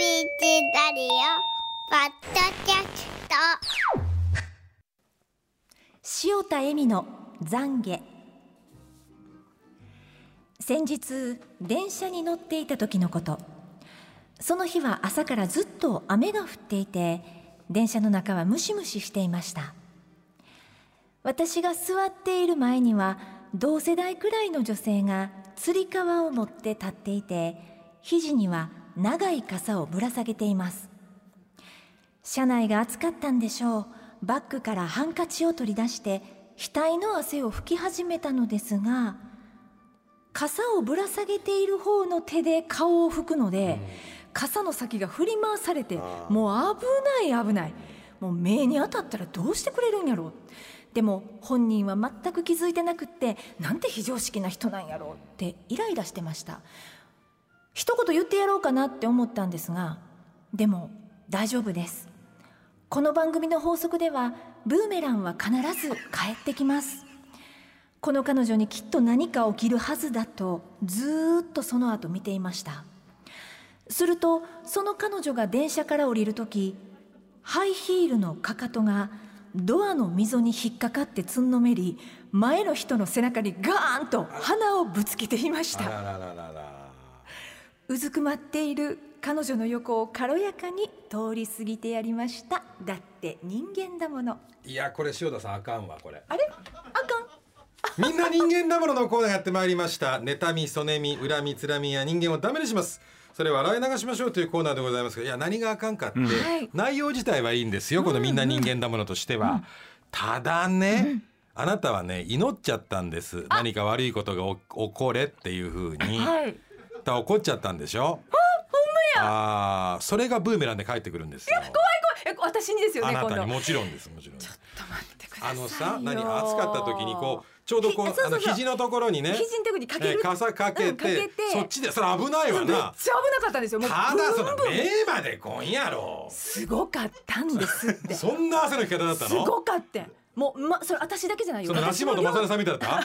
チラリオポッドキャスト。塩田恵美の懺悔。先日電車に乗っていた時のこと。その日は朝からずっと雨が降っていて電車の中はムシムシしていました。私が座っている前には同世代くらいの女性がつり革を持って立っていて肘には長い傘をぶら下げています。車内が暑かったんでしょう。バッグからハンカチを取り出して額の汗を拭き始めたのですが傘をぶら下げている方の手で顔を拭くので、傘の先が振り回されてもう危ない危ない。もう目に当たったらどうしてくれるんやろう。でも本人は全く気づいてなくってなんて非常識な人なんやろうってイライラしてました一言言ってやろうかなって思ったんですがでも大丈夫です。この番組の法則ではブーメランは必ず帰ってきます。この彼女にきっと何か起きるはずだとずーっとその後見ていました。するとその彼女が電車から降りる時ハイヒールのかかとがドアの溝に引っかかってつんのめり前の人の背中にガーンと鼻をぶつけていました。あらららら。うずくまっている彼女の横を軽やかに通り過ぎてやりました。だって人間だもの。いやこれ塩田さんあかんわこれ。あれ？あかん？みんな人間だもののコーナーやってまいりました。妬みそねみ恨みつらみや人間をダメにします。それは洗い流しましょうというコーナーでございますがいや何があかんかって、はい。内容自体はいいんですよこのみんな人間だものとしては、ただね、あなたはね祈っちゃったんです。何か悪いことが起起これっていうふうに、はいだ怒っちゃったんでしょ？あほんまや。あーそれがブーメランで帰ってくるんですよ。怖い怖い。え私にですよあね今度なたにもちろんですもちろんです。ちょっと待ってくださいよ。あのさ何暑かった時にこうちょうどこそうそうそう。あの肘のところにね肘のとこにかける。えー傘かけて,、うんかけて。そっちでそれ危ないわめっちゃ危ななかったんですよもう。ただそのブンブン目までこんやろ。すごかったんですって。す そんな汗の引き方だったの？ごかったもうまそれ私だけじゃないよ。その梨本雅さんみたいだっ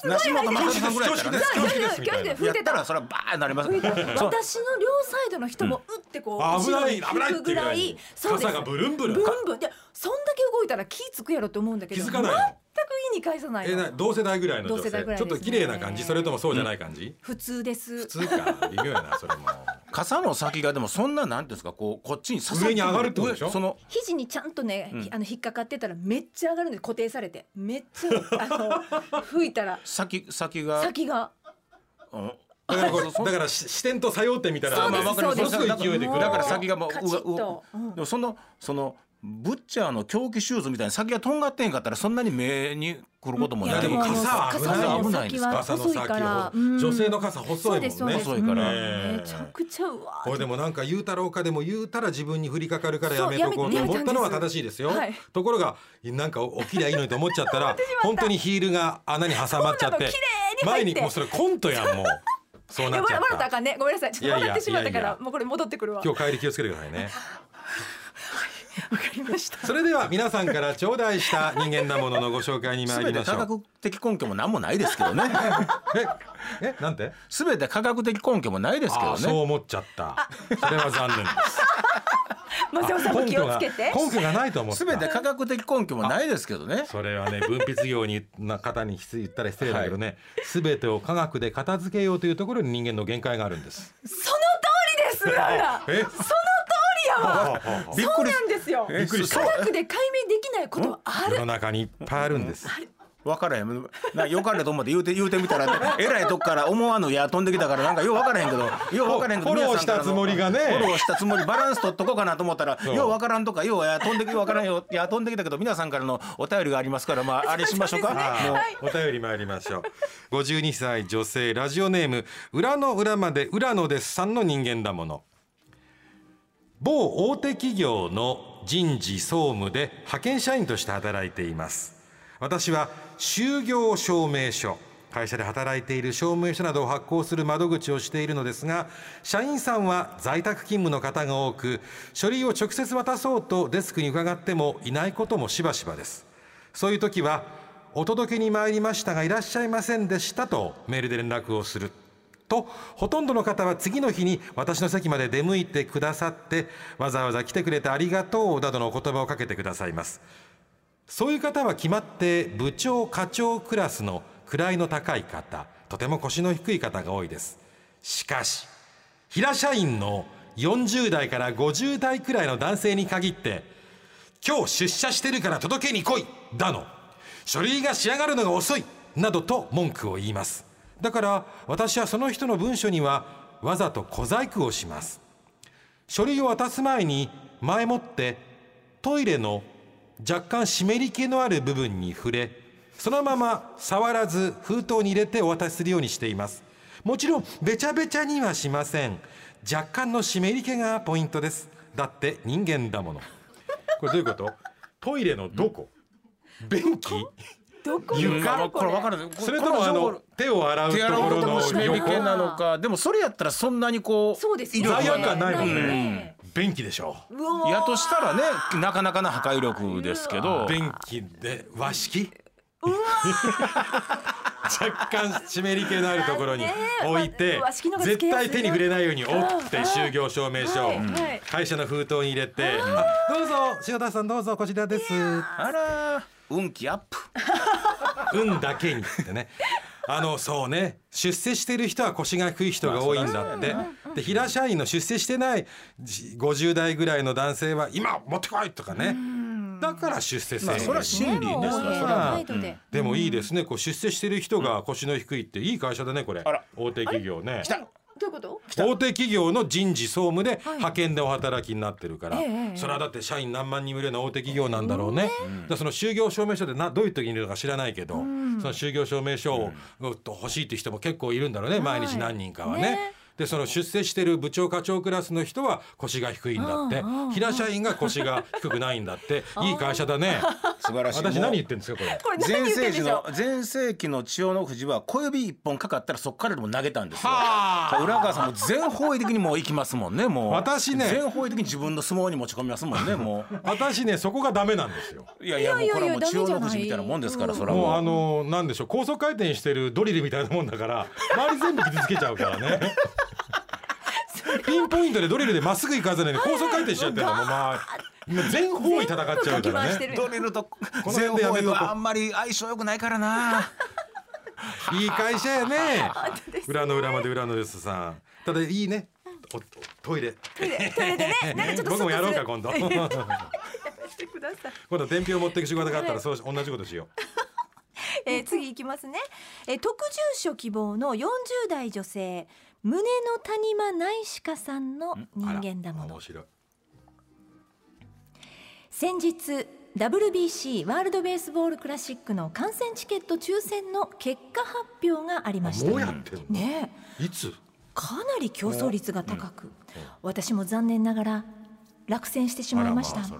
た梨本雅さんぐらい恐やったらね縮です。恐縮です。みたいな吹いてたやったらそれはバーンなりますそう。私の両サイドの人もうってこうあ危ない後ろに引くぐらいそうです。傘がブルンブルン。ブンブン。でそんだけ動いたら気つくやろと思うんだけど気づかないの？全く意に返さないの。えな同世代ぐらいの女性。同世代ぐらいですねちょっと綺麗な感じ。それともそうじゃない感じ、普通です。普通か。微妙やなそれも傘の先がでもそんななんていうんですかこうこっちに刺さ上に上がるってことでしょ？上その肘にちゃんとね、うん。あの引っかかってたらめっちゃ上がるんで固定されて。めっちゃ あの吹いたら。先先が？先が。うん。だからだからし視点と作用点みたいな。そうです勢いでくる。だから先がもうカチッうわと。うんうでもそのそのブッチャーの狂気シューズみたいに先がとんがってんかったらそんなに目に来ることもない。でも傘は危ないよ危ないですか？傘の細いから。先を女性の傘細いもんね。細いから。うん。めちゃくちゃうわこれでもなんか言うたろうかでも言うたら自分に降りかかるからやめとこうと思ったのは正しいですよ、はい。ところがなんか起きりゃいいのにと思っちゃったら本当にヒールが穴に挟まっちゃって前にもうそれコントやんもう そうなっちゃっえ笑ったらあたかんね。ごめんなさい。ちょっと笑ってしまったかいやいやいやいや。らもうこれ戻ってくるわ。今日帰り気をつけてくださいねわかりました。それでは皆さんから頂戴した人間なもののご紹介に参りましょう。科学的根拠も何もないですけどね。ええなんて？全て科学的根拠もないですけどあーそうね思っちゃった。それは残念です。松尾さんも気をつけて。根拠がないと思った。全て科学的根拠もないですけどね。それはね分泌業にな方に言ったら失礼だけどね、すべてを科学で片付けようというところに人間の限界があるんです。その通りですえ？そのそうなんですよ。えびっくりした。科学で解明できないことはある。世の中にいっぱいあるんです。分からへん。なよかれと思って言うて言うてみたらえらいとこから思わぬ矢飛んできたからなんかよう分からへんけどよう分からへんけどフォロー皆さんからのしたつもりがね。フォローしたつもりバランス取っとこうかなと思ったらよう分からんとかよう矢飛んできよう分からんよ矢飛んできたけど皆さんからのお便りがありますからまあ あれしましょうか。もう。お便り参りましょう。52歳女性ラジオネーム裏の裏まで裏のです。さんの人間だもの。某大手企業の人事総務で派遣社員として働いています。私は就業証明書会社で働いている証明書などを発行する窓口をしているのですが社員さんは在宅勤務の方が多く書類を直接渡そうとデスクに伺ってもいないこともしばしばです。そういう時はお届けに参りましたがいらっしゃいませんでしたとメールで連絡をする。とほとんどの方は次の日に私の席まで出向いてくださってわざわざ来てくれてありがとうなどのお言葉をかけてくださいます。そういう方は決まって部長課長クラスの位の高い方とても腰の低い方が多いです。しかし平社員の40代から50代くらいの男性に限って今日出社してるから届けに来いだの。書類が仕上がるのが遅いなどと文句を言います。だから私はその人の文書にはわざと小細工をします。書類を渡す前に前もってトイレの若干湿り気のある部分に触れそのまま触らず封筒に入れてお渡しするようにしています。もちろんべちゃべちゃにはしません。若干の湿り気がポイントです。だって人間だもの。これどういうこと？トイレのどこ？便器？どこ床これ分かる。それともあの手を洗うところのも湿り気横。なのかでもそれやったらそんなにこうそうですよ罪悪感ないもんね。ね。便器でしょ。うやとしたらねなかなかな破壊力ですけど。便器で和式？若干湿り気のあるところに置いて絶対手に触れないように折ってうん就業証明書会社の封筒に入れてあどうぞ塩田さんどうぞこちらです。あら運気アップ。運だけにってね。あのそうね。出世してる人は腰が低い人が多いんだって。で平社員の出世してないじ50代ぐらいの男性は今持ってこいとかね。だから出世制まあそれは真理ですわそれは態度ででもいいですね。こう出世してる人が腰の低いっていい会社だねこれ。大手企業ねどういうこと？大手企業の人事総務で派遣でお働きになってるから、ええええそれはだって社員何万人もいるような大手企業なんだろうね、だからその就業証明書でなどういう時にいるのか知らないけど、その就業証明書を欲しいって人も結構いるんだろうね、毎日何人かはね。ねでその出世してる部長課長クラスの人は腰が低いんだって。平社員が腰が低くないんだって。いい会社だね。素晴らしい。私何言ってんですかこれ。これ何全言ってんでしょ盛期の全盛期の千代の富士は小指一本かかったらそっからでも投げたんですよ。はあ。浦川さんも全方位的にもう行きますもんねもう。私ね。全方位的に自分の相撲に持ち込みますもんねも 私ねそこがダメなんですよ。ういやいやもうこれはもう千代の富士みたいなもんですからそれはもう。あもうのなんでしょう高速回転してるドリルみたいなもんだから周り全部傷つけちゃうからねピンポイントでドリルでまっすぐ行かずに高速回転しちゃってるのもうまあ全方位戦っちゃうからね。ドリルとの全方位はあんまり相性良くないからな。いい会社やね。裏の裏まで裏のですさん。ただいいね。おトイレ。トイレ。でね。なんかちょっと僕もやろうか今度。今度伝票持っていく仕事があったらそう同じことしよえー次いきますね、えー特住所希望の40代女性胸の谷間ナイシカさんのう人間だもの。先日 WBC ワールドベースボールクラシックの観戦チケット抽選の結果発表がありました。ねえ。いつ？かなり競争率が高く、私も残念ながら落選してしまいました、そ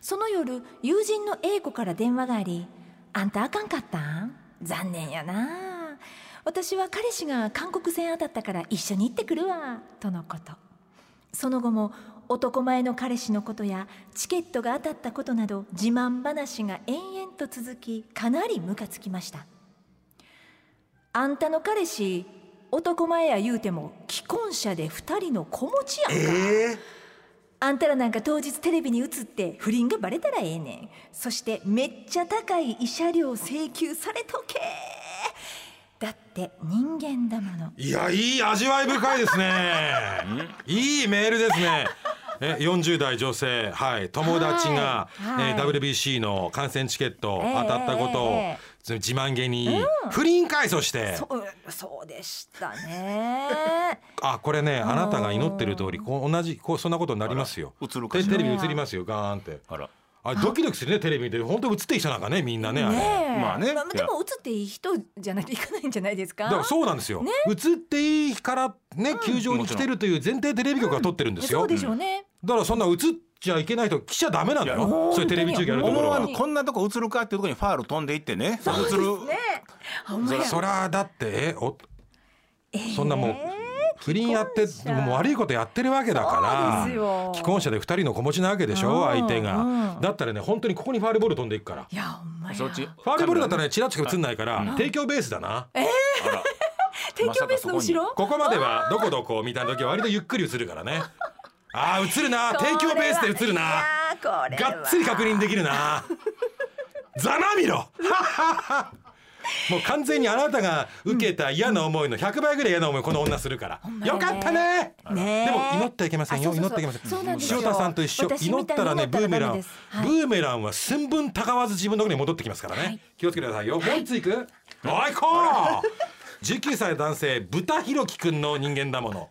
その夜友人の A 子から電話があり「あんたあかんかったん？残念やな私は彼氏が韓国戦当たったから一緒に行ってくるわ」とのこと。その後も男前の彼氏のことやチケットが当たったことなど自慢話が延々と続きかなりムカつきました。あんたの彼氏男前や言うても既婚者で二人の子持ちやんか、え。あんたらなんか当日テレビに映って不倫がバレたらええねん。そしてめっちゃ高い慰謝料請求されとけだって人間だもの。いやいい味わい深いですね。いいメールですね。え40代女性。はい。友達が、はい。はい。えー WBC の観戦チケットええ当たったことを、ええ自慢げに不倫回訴して、そそうでしたね。あこれねあなたが祈ってる通りこう同じこうそんなことになりますよ。テレビ映りますよガーンって。あらあドキドキするねテレビ見て本当映っていい人なんかねみんなねあれ。ねえ。まあね。でも映っていい人じゃないといかないんじゃないですか？だからそうなんですよ、映っていいからね球場に来てるという前提テレビ局が撮ってるんですよ、そうでしょうね、だからそんな映っちゃいけないと来ちゃダメなのよ。そういうテレビ中継やるところは。こんなとこ映るかっていうところにファール飛んでいってね。映るね。あほんまやそりゃだってえおえー。そんなもう不倫やってもう悪いことやってるわけだから既婚者で二人の子持ちなわけでしょうん相手が。うん。だったらね本当にここにファールボール飛んでいくから。いやほんまや。そっちファールボールだったらねチラッとしか映んないから提供ベースだな。帝京 ベースの後ろ？ここまではどこどこみたいな時は割とゆっくり映るからね。あー映るな。帝京ベースで映るな。これは。がっつり確認できるな。ざまみろ もう完全にあなたが受けた嫌な思いの100倍ぐらい嫌な思いこの女するから、よかったね。ねえ。でも祈ってはいけませんよ。祈ってはいけませんそうなんですよ。塩田さんと一緒。私祈ったらねブーメラン、ブーメランは寸分たがわず自分のところに戻ってきますからね、はい。気をつけてくださいよ、もう一ついく？おいこう！19歳男性豚ひろきくんの人間だもの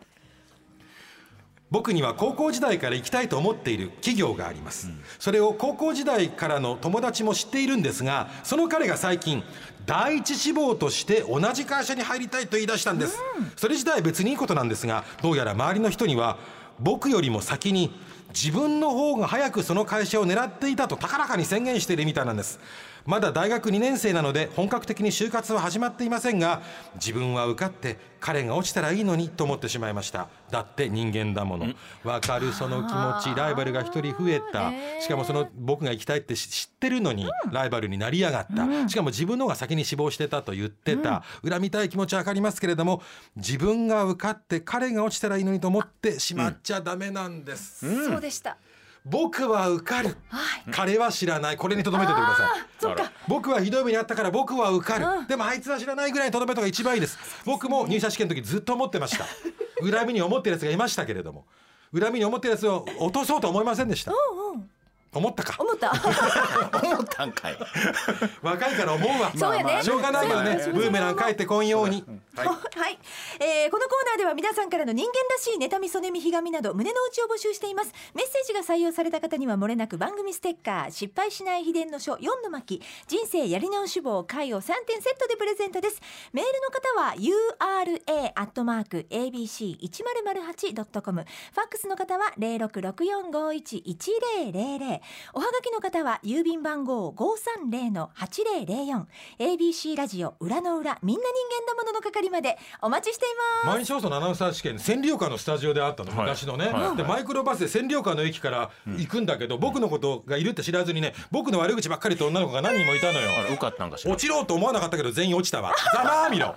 僕には高校時代から行きたいと思っている企業があります、それを高校時代からの友達も知っているんですがその彼が最近第一志望として同じ会社に入りたいと言い出したんです、それ自体別にいいことなんですがどうやら周りの人には僕よりも先に自分の方が早くその会社を狙っていたと高らかに宣言しているみたいなんです。まだ大学2年生なので本格的に就活は始まっていませんが自分は受かって彼が落ちたらいいのにと思ってしまいました。だって人間だもの。わかるその気持ち。ライバルが一人増えた。しかもその僕が行きたいって知ってるのにライバルになりやがった。しかも自分の方が先に死亡してたと言ってた。恨みたい気持ちはわかりますけれども自分が受かって彼が落ちたらいいのにと思ってしまっちゃダメなんです、そうでした僕は受かる、はい。彼は知らない。これにとどめておいてください。そっか。僕はひどい目にあったから僕は受かる、うん。でもあいつは知らないぐらいにとどめた方が一番いいです。僕も入社試験の時ずっと思ってました。恨みに思ってるやつがいましたけれども。恨みに思ってるやつを落とそうと思いませんでした。うんうん。思ったか？思った。思ったんかい。若いから思うわ。そうやね。しょうがないけどね。ブーメラン帰ってこんように、はい。はい、えーこのコーナーでは皆さんからの人間らしい妬みそねみひがみなど胸の内を募集しています。メッセージが採用された方にはもれなく番組ステッカー失敗しない秘伝の書4の巻人生やり直し棒回を3点セットでプレゼントです。メールの方は ura アットマーク abc 一0 0 8 com ファックスの方は零六六四五一一零零零。おはがきの方は郵便番号五三零の八零零四。ABC ラジオ裏の裏みんな人間だものの係までお待ちしています。毎日放送のアナウンサー試験千里岡のスタジオであったの、はい。昔のね、はい。でマイクロバスで千里岡の駅から行くんだけど、僕のことがいるって知らずにね僕の悪口ばっかりと女の子が何人もいたのよ。あれ受かったんかしら。落ちろうと思わなかったけど全員落ちたわ。ざまあみろ